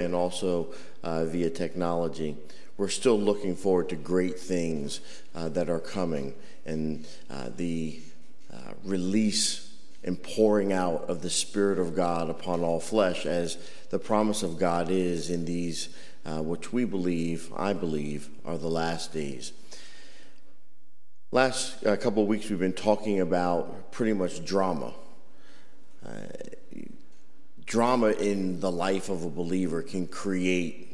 and also uh, via technology. We're still looking forward to great things uh, that are coming and uh, the uh, release and pouring out of the Spirit of God upon all flesh, as the promise of God is in these, uh, which we believe, I believe, are the last days. Last uh, couple of weeks, we've been talking about pretty much drama drama in the life of a believer can create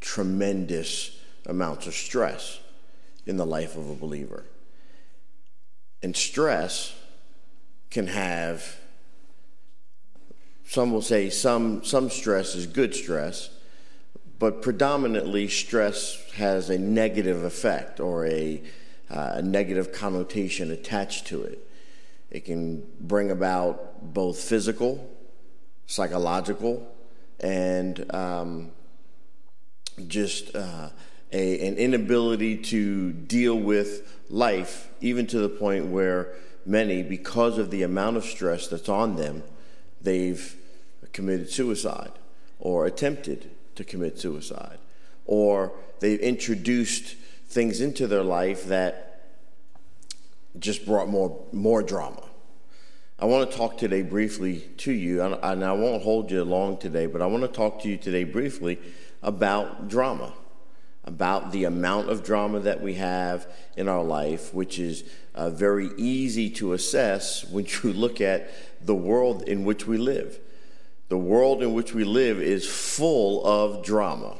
tremendous amounts of stress in the life of a believer. And stress can have, some will say some, some stress is good stress, but predominantly stress has a negative effect or a, uh, a negative connotation attached to it. It can bring about both physical psychological, and um, just uh, a, an inability to deal with life, even to the point where many, because of the amount of stress that's on them, they've committed suicide or attempted to commit suicide, or they've introduced things into their life that just brought more, more drama. I want to talk today briefly to you, and I won't hold you long today, but I want to talk to you today briefly about drama, about the amount of drama that we have in our life, which is uh, very easy to assess when you look at the world in which we live. The world in which we live is full of drama.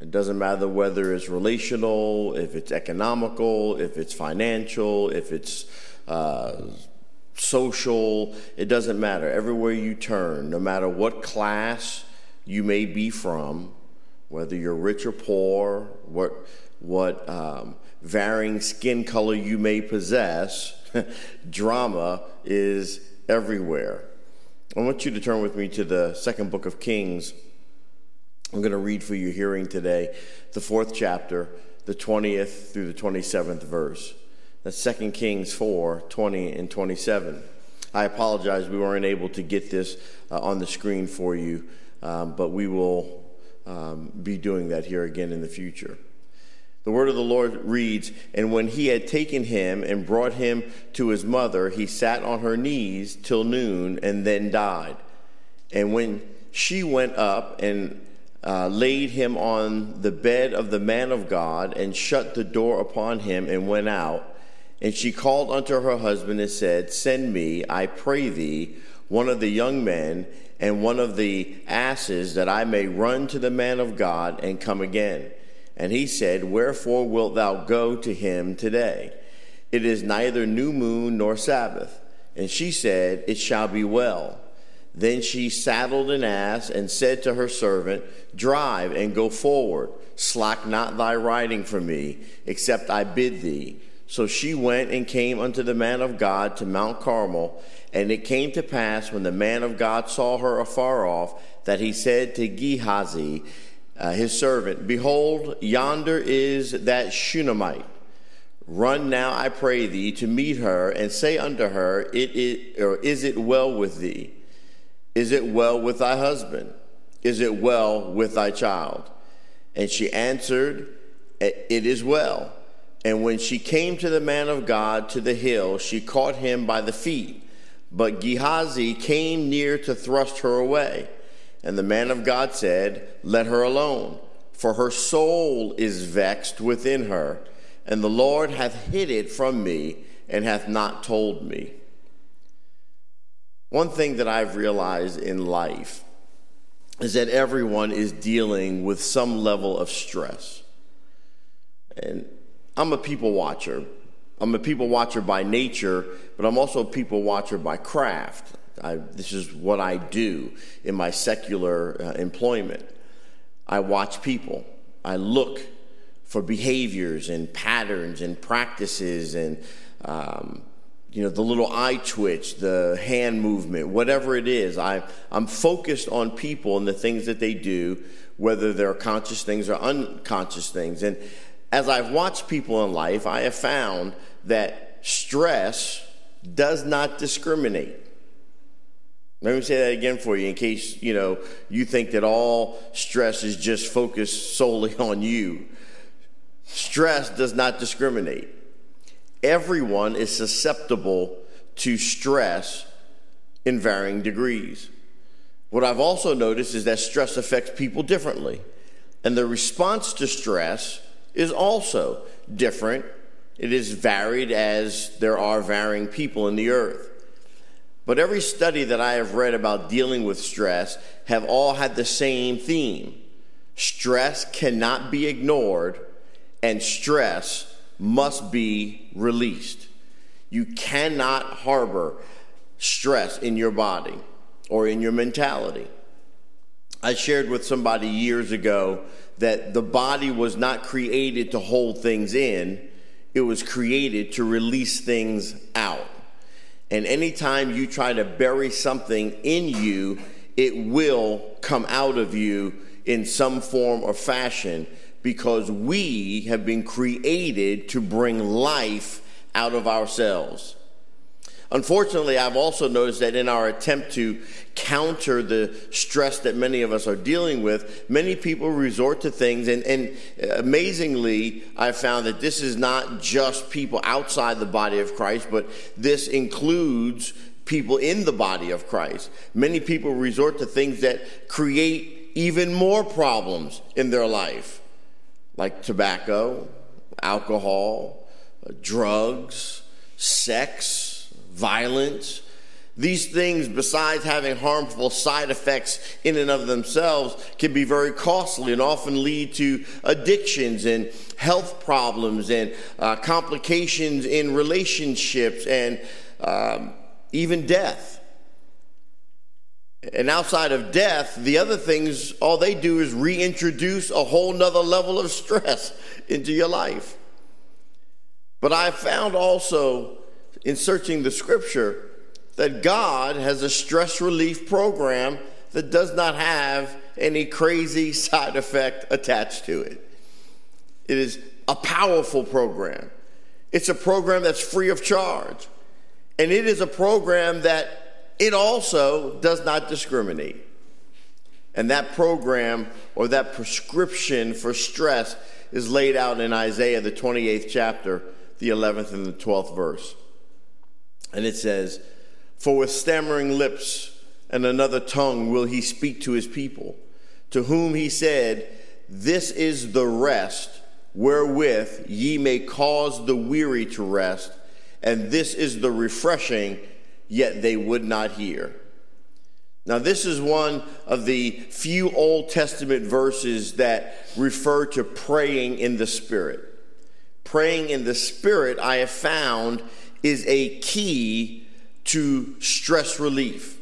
It doesn't matter whether it's relational, if it's economical, if it's financial, if it's uh, social, it doesn't matter. Everywhere you turn, no matter what class you may be from, whether you're rich or poor, what, what um, varying skin color you may possess, drama is everywhere. I want you to turn with me to the second book of Kings. I'm going to read for you hearing today the fourth chapter, the 20th through the 27th verse. That's 2 Kings 4 20 and 27. I apologize, we weren't able to get this uh, on the screen for you, um, but we will um, be doing that here again in the future. The word of the Lord reads And when he had taken him and brought him to his mother, he sat on her knees till noon and then died. And when she went up and uh, laid him on the bed of the man of God and shut the door upon him and went out, and she called unto her husband and said, Send me, I pray thee, one of the young men and one of the asses, that I may run to the man of God and come again. And he said, Wherefore wilt thou go to him today? It is neither new moon nor Sabbath. And she said, It shall be well. Then she saddled an ass and said to her servant, Drive and go forward. Slack not thy riding for me, except I bid thee. So she went and came unto the man of God to Mount Carmel. And it came to pass when the man of God saw her afar off that he said to Gehazi, uh, his servant, Behold, yonder is that Shunammite. Run now, I pray thee, to meet her, and say unto her, it is, or is it well with thee? Is it well with thy husband? Is it well with thy child? And she answered, It is well. And when she came to the man of God to the hill, she caught him by the feet. But Gehazi came near to thrust her away. And the man of God said, Let her alone, for her soul is vexed within her, and the Lord hath hid it from me and hath not told me. One thing that I've realized in life is that everyone is dealing with some level of stress. And I'm a people watcher. I'm a people watcher by nature, but I'm also a people watcher by craft. I, this is what I do in my secular uh, employment. I watch people. I look for behaviors and patterns and practices and um, you know the little eye twitch, the hand movement, whatever it is. I, I'm focused on people and the things that they do, whether they're conscious things or unconscious things. And as I've watched people in life, I have found that stress does not discriminate. Let me say that again for you in case, you know, you think that all stress is just focused solely on you. Stress does not discriminate. Everyone is susceptible to stress in varying degrees. What I've also noticed is that stress affects people differently, and the response to stress is also different. It is varied as there are varying people in the earth. But every study that I have read about dealing with stress have all had the same theme. Stress cannot be ignored and stress must be released. You cannot harbor stress in your body or in your mentality. I shared with somebody years ago that the body was not created to hold things in, it was created to release things out. And anytime you try to bury something in you, it will come out of you in some form or fashion because we have been created to bring life out of ourselves. Unfortunately, I've also noticed that in our attempt to counter the stress that many of us are dealing with, many people resort to things. And, and amazingly, I found that this is not just people outside the body of Christ, but this includes people in the body of Christ. Many people resort to things that create even more problems in their life, like tobacco, alcohol, drugs, sex violence. These things, besides having harmful side effects in and of themselves, can be very costly and often lead to addictions and health problems and uh, complications in relationships and um, even death. And outside of death, the other things, all they do is reintroduce a whole nother level of stress into your life. But I found also in searching the scripture that God has a stress relief program that does not have any crazy side effect attached to it. It is a powerful program. It's a program that's free of charge. And it is a program that it also does not discriminate. And that program or that prescription for stress is laid out in Isaiah, the 28th chapter, the 11th and the 12th verse. And it says, For with stammering lips and another tongue will he speak to his people, to whom he said, This is the rest wherewith ye may cause the weary to rest, and this is the refreshing, yet they would not hear. Now, this is one of the few Old Testament verses that refer to praying in the Spirit. Praying in the Spirit, I have found, is a key to stress relief.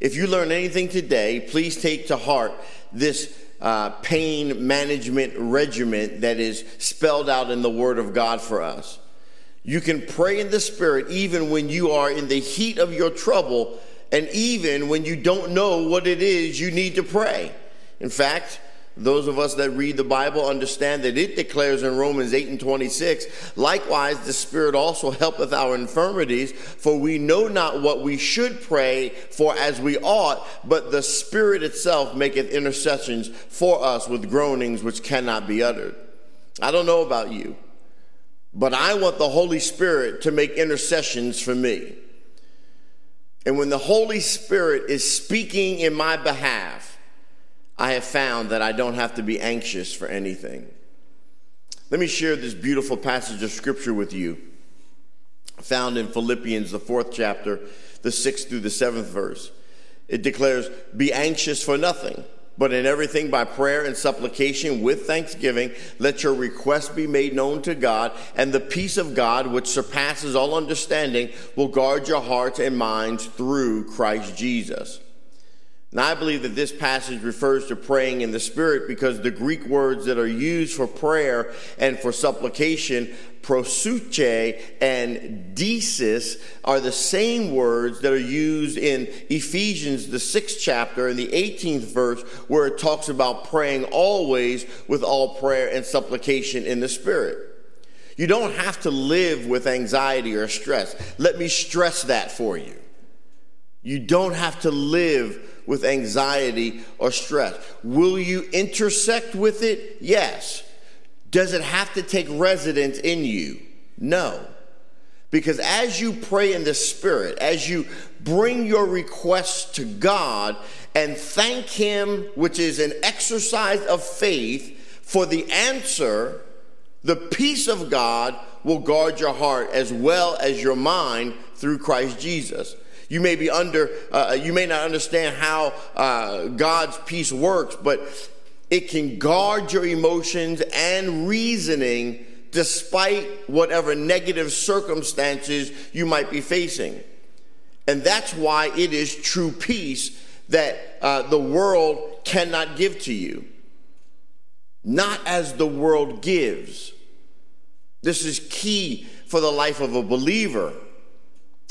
If you learn anything today, please take to heart this uh, pain management regimen that is spelled out in the Word of God for us. You can pray in the Spirit even when you are in the heat of your trouble and even when you don't know what it is you need to pray. In fact, those of us that read the Bible understand that it declares in Romans 8 and 26, likewise the Spirit also helpeth our infirmities, for we know not what we should pray for as we ought, but the Spirit itself maketh intercessions for us with groanings which cannot be uttered. I don't know about you, but I want the Holy Spirit to make intercessions for me. And when the Holy Spirit is speaking in my behalf, I have found that I don't have to be anxious for anything. Let me share this beautiful passage of scripture with you, found in Philippians, the fourth chapter, the sixth through the seventh verse. It declares, Be anxious for nothing, but in everything by prayer and supplication with thanksgiving, let your requests be made known to God, and the peace of God, which surpasses all understanding, will guard your hearts and minds through Christ Jesus. Now, I believe that this passage refers to praying in the Spirit because the Greek words that are used for prayer and for supplication, proseuche and deesis, are the same words that are used in Ephesians, the sixth chapter, and the 18th verse, where it talks about praying always with all prayer and supplication in the Spirit. You don't have to live with anxiety or stress. Let me stress that for you. You don't have to live with anxiety or stress. Will you intersect with it? Yes. Does it have to take residence in you? No. Because as you pray in the Spirit, as you bring your requests to God and thank Him, which is an exercise of faith, for the answer, the peace of God will guard your heart as well as your mind through Christ Jesus. You may be under, uh, you may not understand how uh, God's peace works, but it can guard your emotions and reasoning despite whatever negative circumstances you might be facing. And that's why it is true peace that uh, the world cannot give to you. Not as the world gives. This is key for the life of a believer.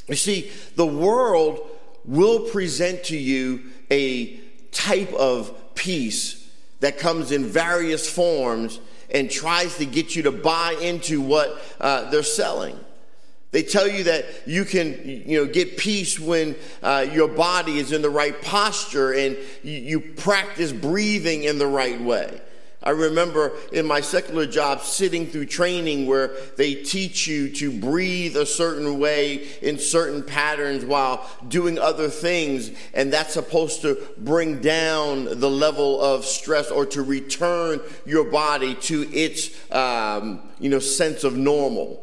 You see, the world will present to you a type of peace that comes in various forms and tries to get you to buy into what uh, they're selling. They tell you that you can, you know, get peace when uh, your body is in the right posture and you, you practice breathing in the right way. I remember in my secular job sitting through training where they teach you to breathe a certain way in certain patterns while doing other things, and that's supposed to bring down the level of stress or to return your body to its um, you know sense of normal.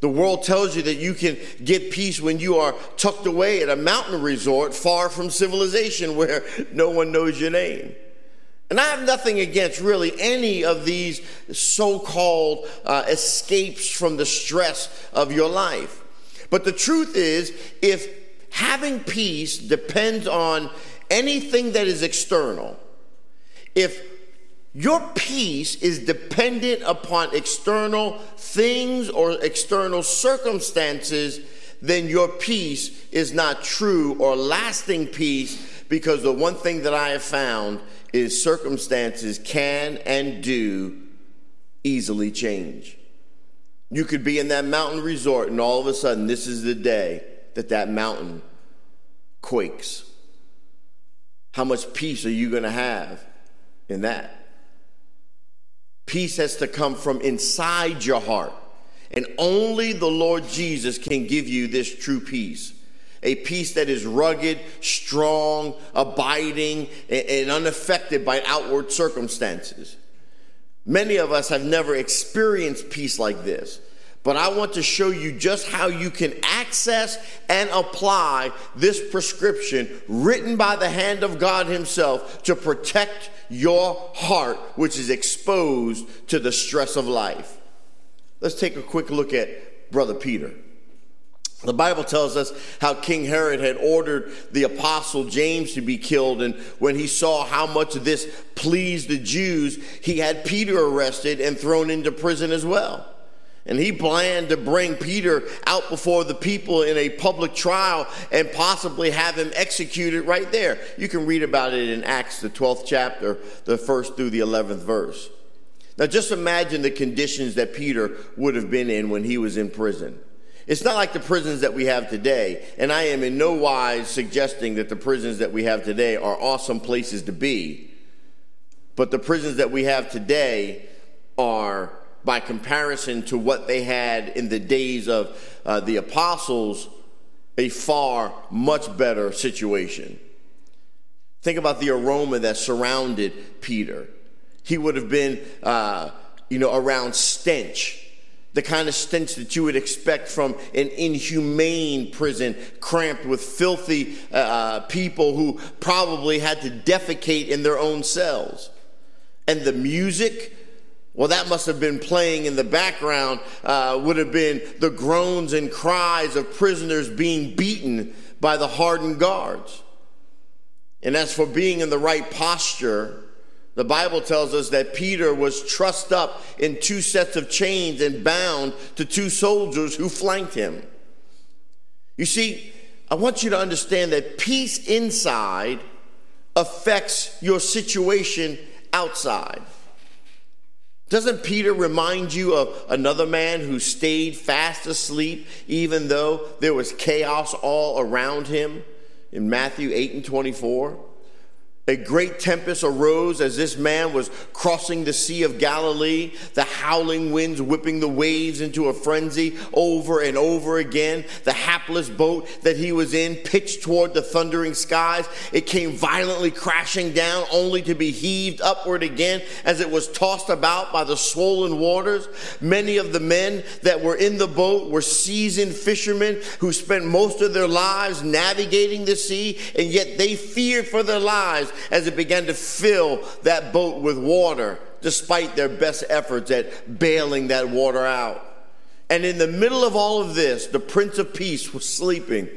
The world tells you that you can get peace when you are tucked away at a mountain resort far from civilization where no one knows your name. And I have nothing against really any of these so called uh, escapes from the stress of your life. But the truth is, if having peace depends on anything that is external, if your peace is dependent upon external things or external circumstances, then your peace is not true or lasting peace because the one thing that I have found is circumstances can and do easily change. You could be in that mountain resort, and all of a sudden, this is the day that that mountain quakes. How much peace are you going to have in that? Peace has to come from inside your heart. And only the Lord Jesus can give you this true peace a peace that is rugged, strong, abiding, and unaffected by outward circumstances. Many of us have never experienced peace like this, but I want to show you just how you can access and apply this prescription written by the hand of God Himself to protect your heart, which is exposed to the stress of life. Let's take a quick look at Brother Peter. The Bible tells us how King Herod had ordered the apostle James to be killed, and when he saw how much this pleased the Jews, he had Peter arrested and thrown into prison as well. And he planned to bring Peter out before the people in a public trial and possibly have him executed right there. You can read about it in Acts, the 12th chapter, the first through the 11th verse. Now, just imagine the conditions that Peter would have been in when he was in prison. It's not like the prisons that we have today, and I am in no wise suggesting that the prisons that we have today are awesome places to be. But the prisons that we have today are, by comparison to what they had in the days of uh, the apostles, a far much better situation. Think about the aroma that surrounded Peter. He would have been, uh, you know, around stench the kind of stench that you would expect from an inhumane prison, cramped with filthy uh, uh, people who probably had to defecate in their own cells. And the music, well, that must have been playing in the background, uh, would have been the groans and cries of prisoners being beaten by the hardened guards. And as for being in the right posture, the Bible tells us that Peter was trussed up in two sets of chains and bound to two soldiers who flanked him. You see, I want you to understand that peace inside affects your situation outside. Doesn't Peter remind you of another man who stayed fast asleep even though there was chaos all around him? in Matthew 8 and 24. A great tempest arose as this man was crossing the Sea of Galilee, the howling winds whipping the waves into a frenzy over and over again. The hapless boat that he was in pitched toward the thundering skies. It came violently crashing down, only to be heaved upward again as it was tossed about by the swollen waters. Many of the men that were in the boat were seasoned fishermen who spent most of their lives navigating the sea, and yet they feared for their lives as it began to fill that boat with water, despite their best efforts at bailing that water out. And in the middle of all of this, the Prince of Peace was sleeping.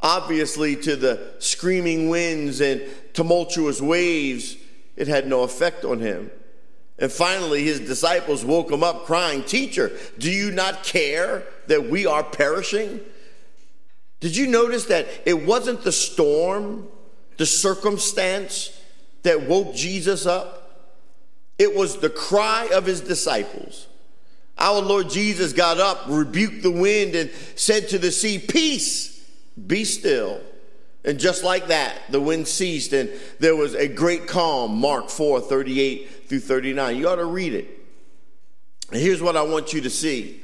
Obviously, to the screaming winds and tumultuous waves, it had no effect on him. And finally, his disciples woke him up crying, Teacher, do you not care that we are perishing? Did you notice that it wasn't the storm the circumstance that woke Jesus up? It was the cry of his disciples. Our Lord Jesus got up, rebuked the wind, and said to the sea, Peace, be still. And just like that, the wind ceased, and there was a great calm. Mark 4 38 through 39. You ought to read it. And here's what I want you to see.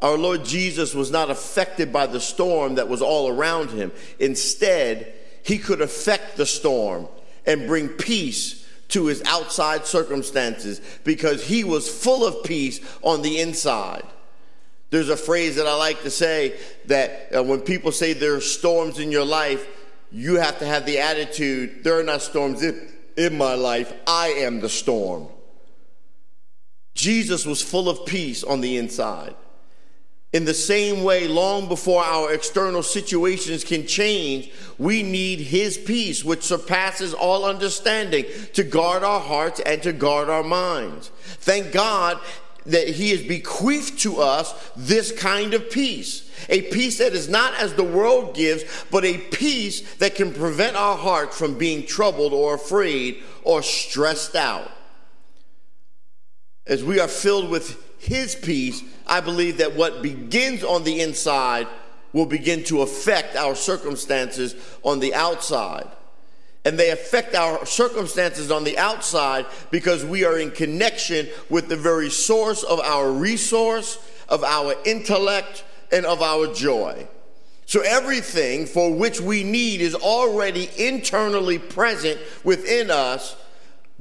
Our Lord Jesus was not affected by the storm that was all around him. Instead, he could affect the storm and bring peace to his outside circumstances because he was full of peace on the inside. There's a phrase that I like to say that uh, when people say there are storms in your life, you have to have the attitude there are not storms in, in my life, I am the storm. Jesus was full of peace on the inside. In the same way, long before our external situations can change, we need His peace, which surpasses all understanding, to guard our hearts and to guard our minds. Thank God that He has bequeathed to us this kind of peace. A peace that is not as the world gives, but a peace that can prevent our hearts from being troubled or afraid or stressed out. As we are filled with His peace, I believe that what begins on the inside will begin to affect our circumstances on the outside. And they affect our circumstances on the outside because we are in connection with the very source of our resource, of our intellect, and of our joy. So everything for which we need is already internally present within us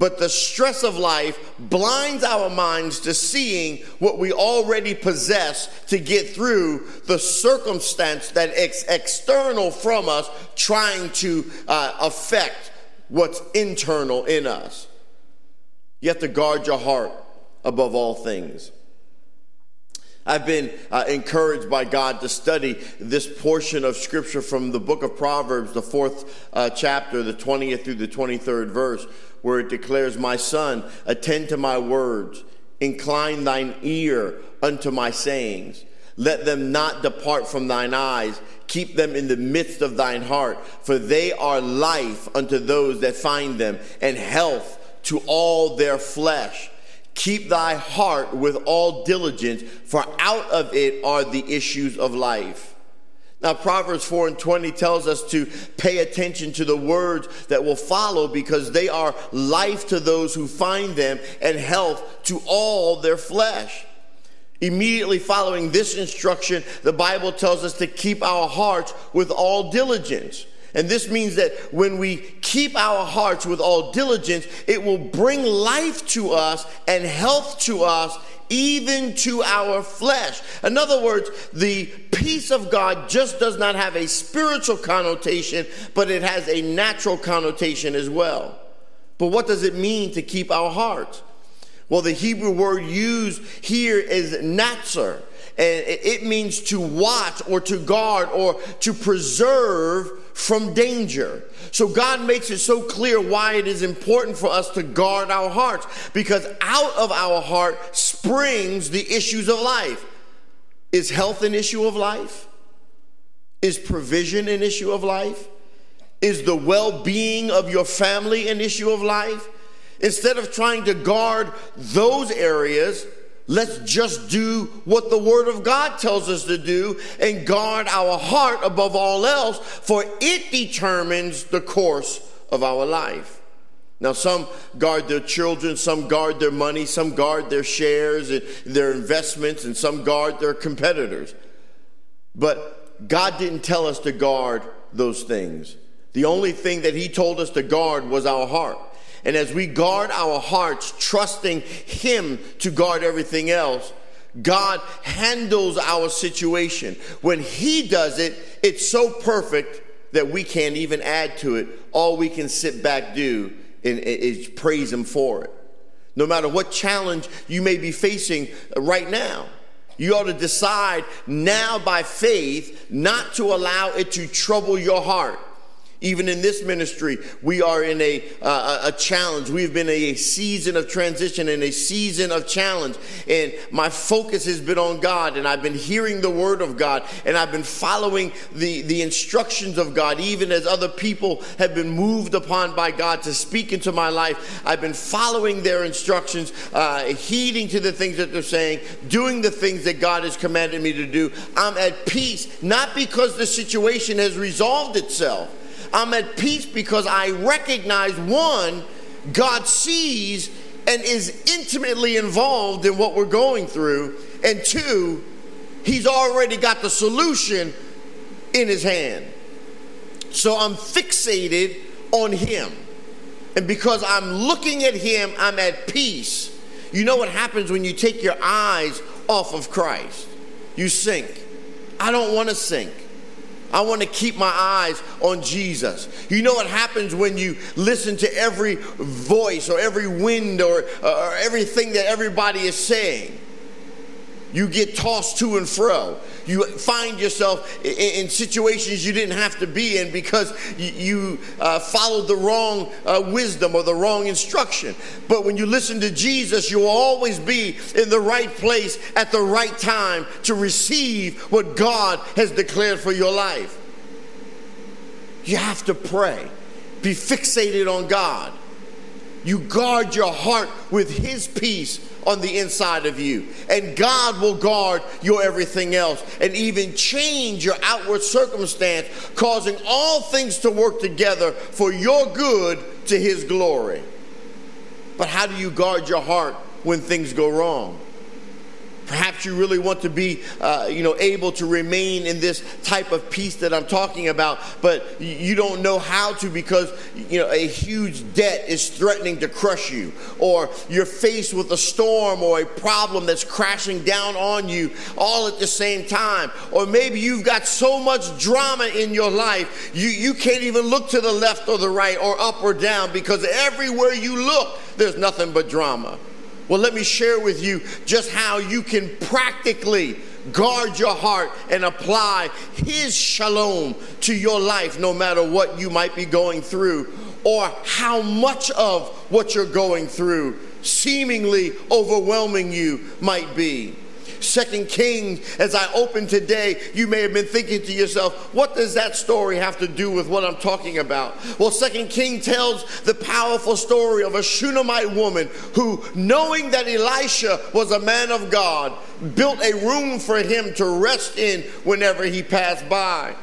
but the stress of life blinds our minds to seeing what we already possess to get through the circumstance that is external from us, trying to uh, affect what's internal in us. You have to guard your heart above all things. I've been uh, encouraged by God to study this portion of scripture from the book of Proverbs, the fourth uh, chapter, the 20th through the 23rd verse, where it declares, My son, attend to my words, incline thine ear unto my sayings. Let them not depart from thine eyes. Keep them in the midst of thine heart, for they are life unto those that find them, and health to all their flesh. Keep thy heart with all diligence, for out of it are the issues of life. Now, Proverbs 4 and 20 tells us to pay attention to the words that will follow because they are life to those who find them and health to all their flesh. Immediately following this instruction, the Bible tells us to keep our hearts with all diligence. And this means that when we keep our hearts with all diligence, it will bring life to us and health to us even to our flesh. In other words, the peace of God just does not have a spiritual connotation, but it has a natural connotation as well. But what does it mean to keep our hearts? Well, the Hebrew word used here is natzer, and it means to watch or to guard or to preserve from danger. So God makes it so clear why it is important for us to guard our hearts because out of our heart springs the issues of life. Is health an issue of life? Is provision an issue of life? Is the well being of your family an issue of life? Instead of trying to guard those areas, Let's just do what the Word of God tells us to do and guard our heart above all else, for it determines the course of our life. Now, some guard their children, some guard their money, some guard their shares and their investments, and some guard their competitors. But God didn't tell us to guard those things. The only thing that He told us to guard was our heart. And as we guard our hearts, trusting Him to guard everything else, God handles our situation. When He does it, it's so perfect that we can't even add to it. All we can sit back do is praise Him for it. No matter what challenge you may be facing uh, right now, you ought to decide now by faith not to allow it to trouble your heart even in this ministry, we are in a, uh, a challenge. We've been a season of transition and a season of challenge. And my focus has been on God, and I've been hearing the word of God, and I've been following the, the instructions of God, even as other people have been moved upon by God to speak into my life. I've been following their instructions, uh, heeding to the things that they're saying, doing the things that God has commanded me to do. I'm at peace, not because the situation has resolved itself I'm at peace because I recognize one, God sees and is intimately involved in what we're going through, and two, He's already got the solution in His hand. So I'm fixated on Him. And because I'm looking at Him, I'm at peace. You know what happens when you take your eyes off of Christ? You sink. I don't want to sink. I want to keep my eyes on Jesus. You know what happens when you listen to every voice or every wind or, uh, or everything that everybody is saying? You get tossed to and fro. You find yourself in, in situations you didn't have to be in because you, you uh, followed the wrong uh, wisdom or the wrong instruction. But when you listen to Jesus, you will always be in the right place at the right time to receive what God has declared for your life. You have to pray, be fixated on God. You guard your heart with His peace on the inside of you. And God will guard your everything else and even change your outward circumstance, causing all things to work together for your good to His glory. But how do you guard your heart when things go wrong? Perhaps you really want to be, uh, you know, able to remain in this type of peace that I'm talking about, but you don't know how to because, you know, a huge debt is threatening to crush you, or you're faced with a storm or a problem that's crashing down on you all at the same time, or maybe you've got so much drama in your life you, you can't even look to the left or the right or up or down because everywhere you look, there's nothing but drama. Well, let me share with you just how you can practically guard your heart and apply His shalom to your life, no matter what you might be going through, or how much of what you're going through, seemingly overwhelming you, might be. Second Kings, as I open today, you may have been thinking to yourself, what does that story have to do with what I'm talking about? Well, Second King tells the powerful story of a Shunammite woman who, knowing that Elisha was a man of God, built a room for him to rest in whenever he passed by.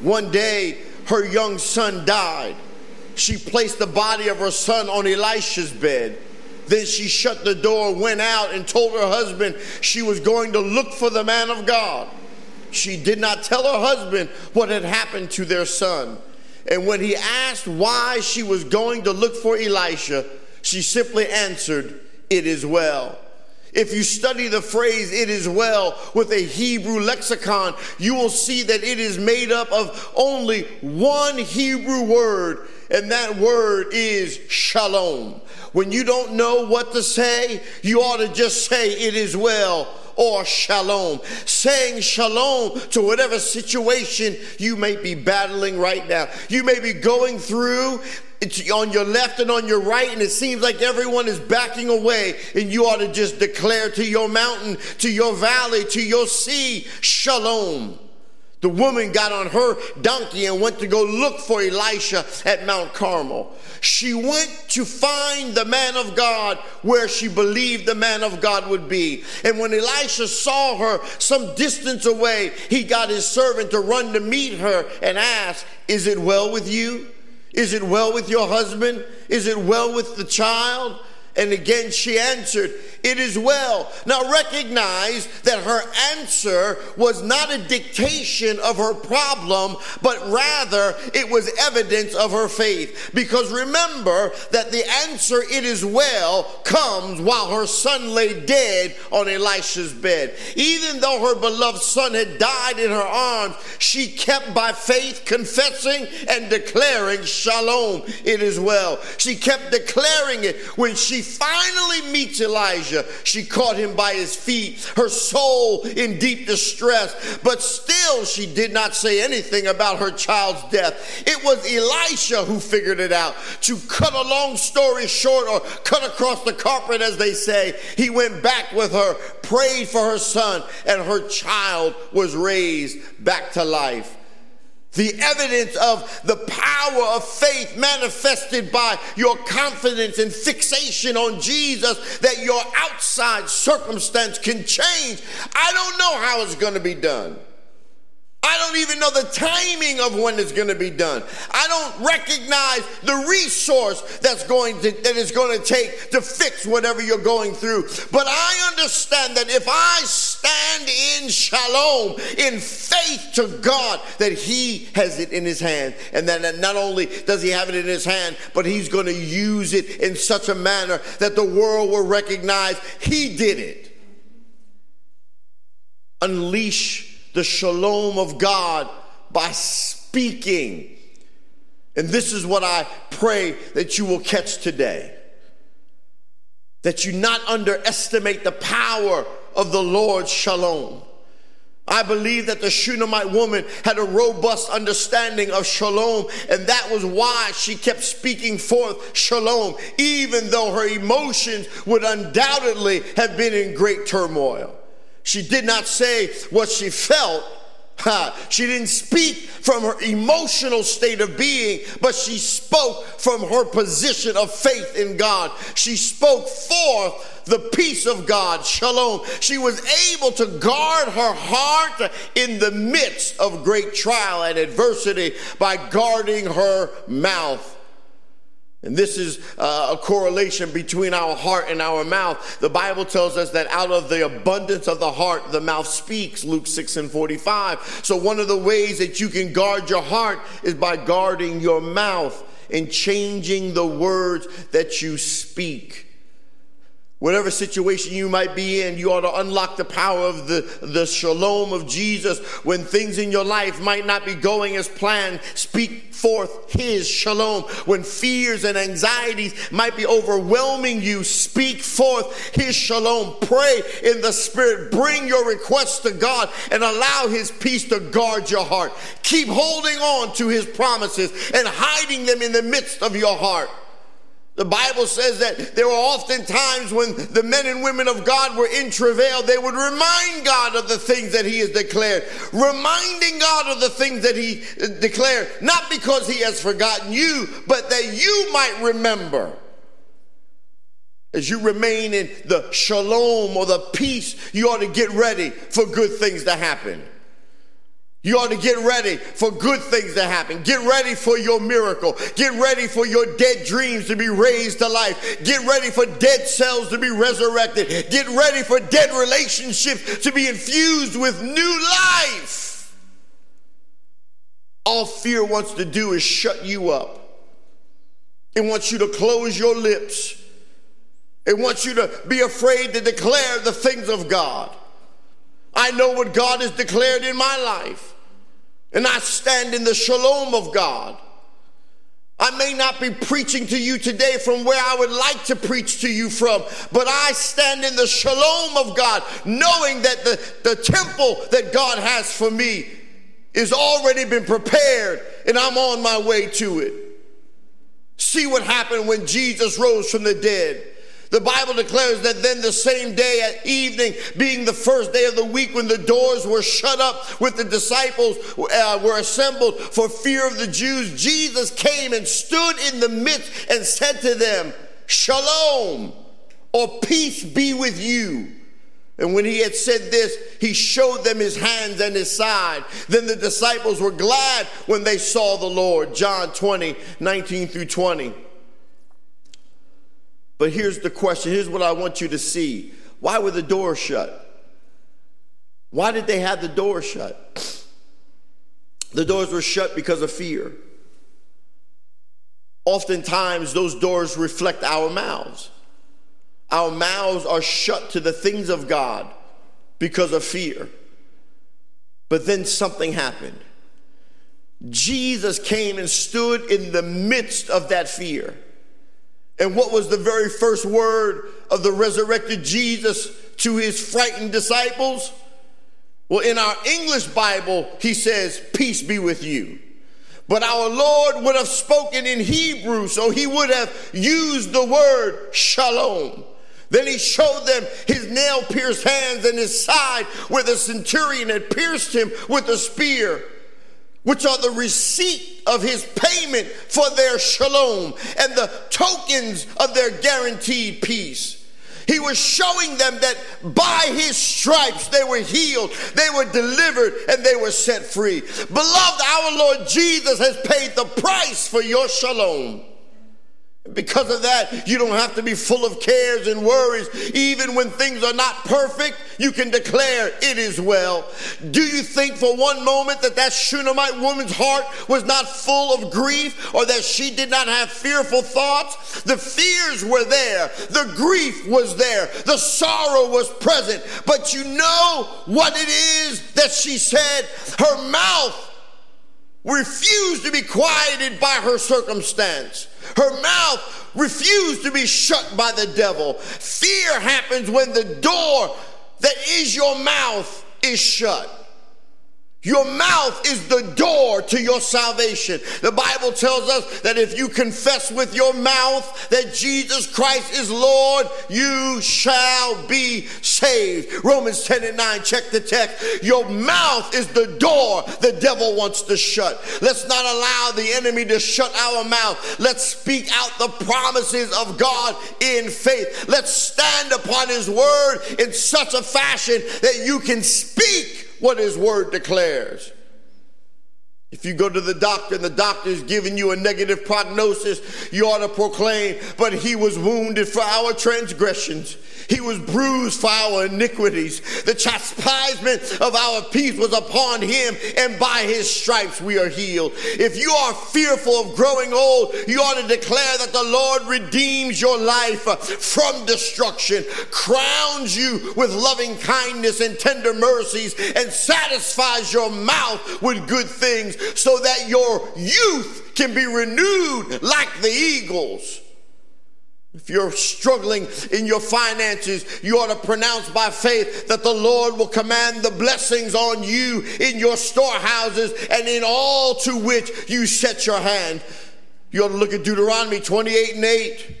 One day, her young son died. She placed the body of her son on Elisha's bed. Then she shut the door, went out, and told her husband she was going to look for the man of God. She did not tell her husband what had happened to their son. And when he asked why she was going to look for Elisha, she simply answered, It is well. If you study the phrase, it is well, with a Hebrew lexicon, you will see that it is made up of only one Hebrew word, and that word is shalom. When you don't know what to say, you ought to just say, It is well or shalom. Saying shalom to whatever situation you may be battling right now. You may be going through it's on your left and on your right, and it seems like everyone is backing away, and you ought to just declare to your mountain, to your valley, to your sea, shalom. The woman got on her donkey and went to go look for Elisha at Mount Carmel. She went to find the man of God where she believed the man of God would be. And when Elisha saw her some distance away, he got his servant to run to meet her and ask, Is it well with you? Is it well with your husband? Is it well with the child? And again she answered, It is well. Now recognize that her answer was not a dictation of her problem, but rather it was evidence of her faith. Because remember that the answer, It is well, comes while her son lay dead on Elisha's bed. Even though her beloved son had died in her arms, she kept by faith confessing and declaring, Shalom, it is well. She kept declaring it when she finally meets Elijah, she caught him by his feet, her soul in deep distress, but still she did not say anything about her child's death. It was Elisha who figured it out. To cut a long story short or cut across the carpet, as they say, he went back with her, prayed for her son, and her child was raised back to life the evidence of the power of faith manifested by your confidence and fixation on Jesus that your outside circumstance can change. I don't know how it's going to be done. I don't even know the timing of when it's going to be done. I don't recognize the resource that's going to that is going to take to fix whatever you're going through. But I understand that if I stand in shalom, in faith to God, that He has it in His hand, and that not only does He have it in His hand, but He's going to use it in such a manner that the world will recognize He did it. Unleash the shalom of God by speaking. And this is what I pray that you will catch today. That you not underestimate the power of the Lord's shalom. I believe that the Shunammite woman had a robust understanding of shalom, and that was why she kept speaking forth shalom, even though her emotions would undoubtedly have been in great turmoil. She did not say what she felt. She didn't speak from her emotional state of being, but she spoke from her position of faith in God. She spoke forth the peace of God, shalom. She was able to guard her heart in the midst of great trial and adversity by guarding her mouth. And this is uh, a correlation between our heart and our mouth. The Bible tells us that out of the abundance of the heart, the mouth speaks, Luke 6 and 45. So, one of the ways that you can guard your heart is by guarding your mouth and changing the words that you speak. Whatever situation you might be in, you ought to unlock the power of the, the shalom of Jesus. When things in your life might not be going as planned, speak forth his shalom. When fears and anxieties might be overwhelming you, speak forth his shalom. Pray in the spirit. Bring your requests to God and allow his peace to guard your heart. Keep holding on to his promises and hiding them in the midst of your heart. The Bible says that there were often times when the men and women of God were in travail, they would remind God of the things that He has declared, reminding God of the things that He uh, declared, not because He has forgotten you, but that you might remember. As you remain in the shalom or the peace, you ought to get ready for good things to happen. You ought to get ready for good things to happen. Get ready for your miracle. Get ready for your dead dreams to be raised to life. Get ready for dead cells to be resurrected. Get ready for dead relationships to be infused with new life. All fear wants to do is shut you up. It wants you to close your lips. It wants you to be afraid to declare the things of God. I know what God has declared in my life. And I stand in the shalom of God. I may not be preaching to you today from where I would like to preach to you from, but I stand in the shalom of God, knowing that the, the temple that God has for me is already been prepared and I'm on my way to it. See what happened when Jesus rose from the dead. The Bible declares that then the same day at evening, being the first day of the week when the doors were shut up with the disciples uh, were assembled for fear of the Jews, Jesus came and stood in the midst and said to them, Shalom, or peace be with you. And when he had said this, he showed them his hands and his side. Then the disciples were glad when they saw the Lord. John 20, 19 through 20. But here's the question here's what I want you to see. Why were the doors shut? Why did they have the doors shut? The doors were shut because of fear. Oftentimes, those doors reflect our mouths. Our mouths are shut to the things of God because of fear. But then something happened. Jesus came and stood in the midst of that fear. And what was the very first word of the resurrected Jesus to his frightened disciples? Well, in our English Bible, he says, Peace be with you. But our Lord would have spoken in Hebrew, so he would have used the word shalom. Then he showed them his nail pierced hands and his side where the centurion had pierced him with a spear, which are the receipt of his payment for their shalom and the tokens of their guaranteed peace. He was showing them that by his stripes they were healed, they were delivered, and they were set free. Beloved, our Lord Jesus has paid the price for your shalom. Because of that, you don't have to be full of cares and worries. Even when things are not perfect, you can declare it is well. Do you think for one moment that that Shunammite woman's heart was not full of grief or that she did not have fearful thoughts? The fears were there, the grief was there, the sorrow was present. But you know what it is that she said? Her mouth refused to be quieted by her circumstance. Her mouth refused to be shut by the devil. Fear happens when the door that is your mouth is shut. Your mouth is the door to your salvation. The Bible tells us that if you confess with your mouth that Jesus Christ is Lord, you shall be saved. Romans 10 and 9, check the text. Your mouth is the door the devil wants to shut. Let's not allow the enemy to shut our mouth. Let's speak out the promises of God in faith. Let's stand upon his word in such a fashion that you can speak what his word declares. If you go to the doctor and the doctor is giving you a negative prognosis, you ought to proclaim, but he was wounded for our transgressions. He was bruised for our iniquities. The chastisement of our peace was upon him, and by his stripes we are healed. If you are fearful of growing old, you ought to declare that the Lord redeems your life uh, from destruction, crowns you with loving kindness and tender mercies, and satisfies your mouth with good things so that your youth can be renewed like the eagles. If you're struggling in your finances, you ought to pronounce by faith that the Lord will command the blessings on you in your storehouses and in all to which you set your hand. You ought to look at Deuteronomy 28 and 8.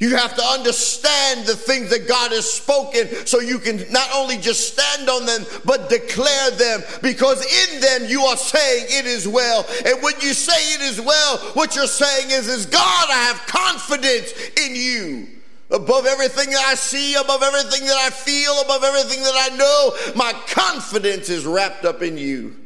You have to understand the things that God has spoken so you can not only just stand on them, but declare them because in them you are saying it is well. And when you say it is well, what you're saying is, is God, I have confidence in you. Above everything that I see, above everything that I feel, above everything that I know, my confidence is wrapped up in you.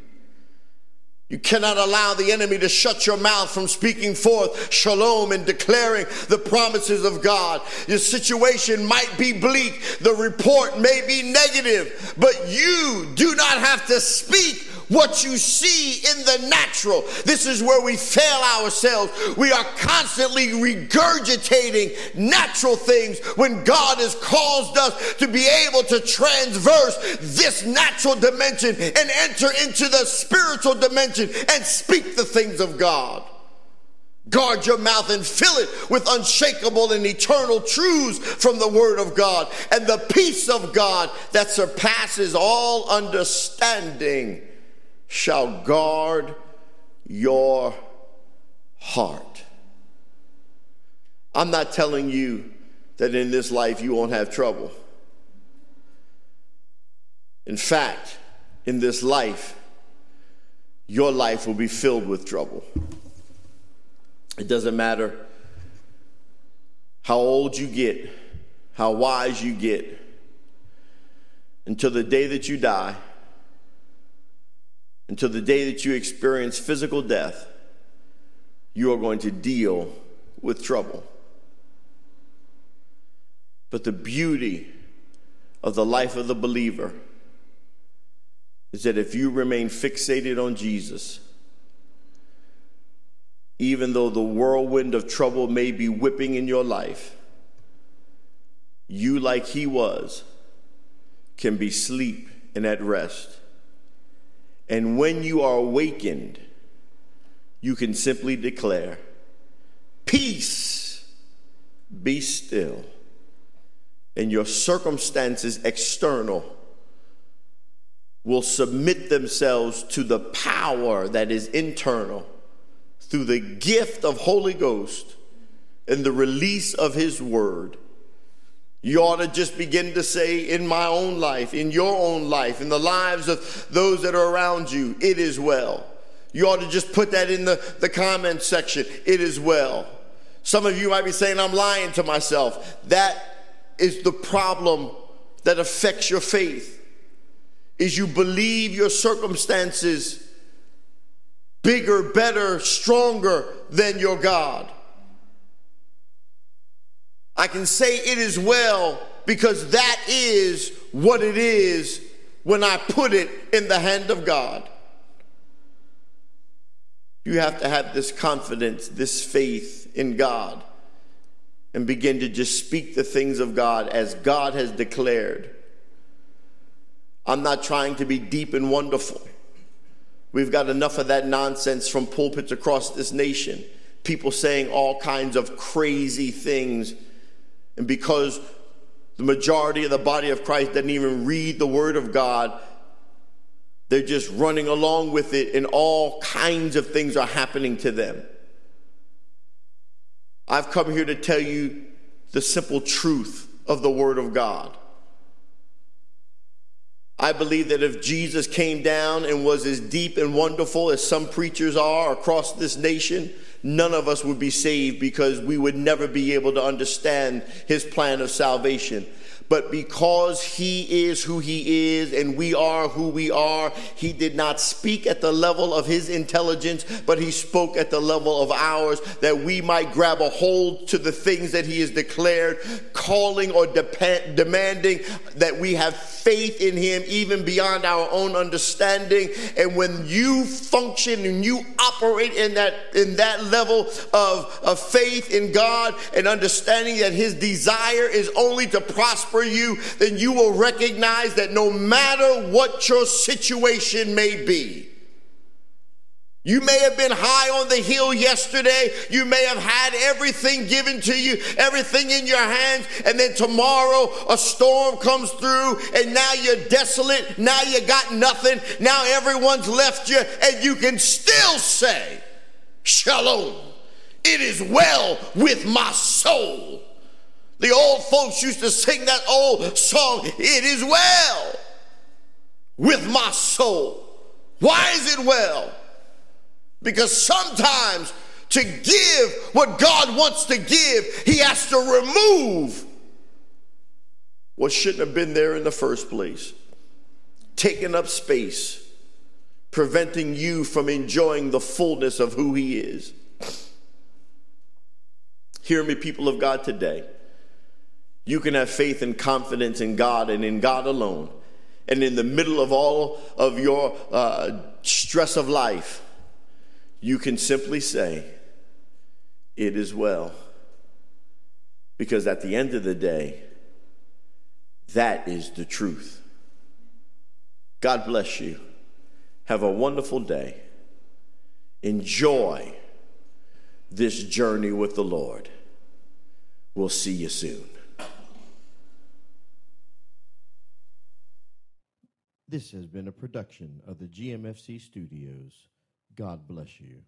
You cannot allow the enemy to shut your mouth from speaking forth shalom and declaring the promises of God. Your situation might be bleak, the report may be negative, but you do not have to speak what you see in the natural. This is where we fail ourselves. We are constantly regurgitating natural things when God has caused us to be able to transverse this natural dimension and enter into the spiritual dimension and speak the things of God. Guard your mouth and fill it with unshakable and eternal truths from the Word of God. And the peace of God that surpasses all understanding shall guard your heart. I'm not telling you that in this life you won't have trouble. In fact, in this life, your life will be filled with trouble. It doesn't matter how old you get, how wise you get, until the day that you die, until the day that you experience physical death, you are going to deal with trouble. But the beauty of the life of the believer is that if you remain fixated on Jesus, even though the whirlwind of trouble may be whipping in your life, you, like he was, can be asleep and at rest. And when you are awakened, you can simply declare, Peace, be still. And your circumstances external will submit themselves to the power that is internal through the gift of Holy Ghost and the release of His Word. You ought to just begin to say, in my own life, in your own life, in the lives of those that are around you, it is well. You ought to just put that in the, the comment section. It is well. Some of you might be saying, I'm lying to myself. That is the problem that affects your faith. Is you believe your circumstances bigger, better, stronger than your God. I can say it is well because that is what it is when I put it in the hand of God. You have to have this confidence, this faith in God, and begin to just speak the things of God as God has declared. I'm not trying to be deep and wonderful. We've got enough of that nonsense from pulpits across this nation. People saying all kinds of crazy things. And because the majority of the body of Christ doesn't even read the Word of God, they're just running along with it, and all kinds of things are happening to them. I've come here to tell you the simple truth of the Word of God. I believe that if Jesus came down and was as deep and wonderful as some preachers are across this nation, none of us would be saved because we would never be able to understand his plan of salvation but because he is who he is and we are who we are, he did not speak at the level of his intelligence, but he spoke at the level of ours that we might grab a hold to the things that he has declared, calling or demanding that we have faith in him even beyond our own understanding. And when you function and you operate in that in that level of, of faith in God and understanding that his desire is only to prosper for you, then you will recognize that no matter what your situation may be, you may have been high on the hill yesterday. You may have had everything given to you, everything in your hands, and then tomorrow a storm comes through and now you're desolate. Now you got nothing. Now everyone's left you, and you can still say, Shalom. It is well with my soul. The old folks used to sing that old song, It is well with my soul. Why is it well? Because sometimes to give what God wants to give, He has to remove what shouldn't have been there in the first place, taking up space, preventing you from enjoying the fullness of who He is. Hear me, people of God, today. You can have faith and confidence in God and in God alone. And in the middle of all of your uh, stress of life, you can simply say, It is well. Because at the end of the day, that is the truth. God bless you. Have a wonderful day. Enjoy this journey with the Lord. We'll see you soon. This has been a production of the GMFC Studios. God bless you.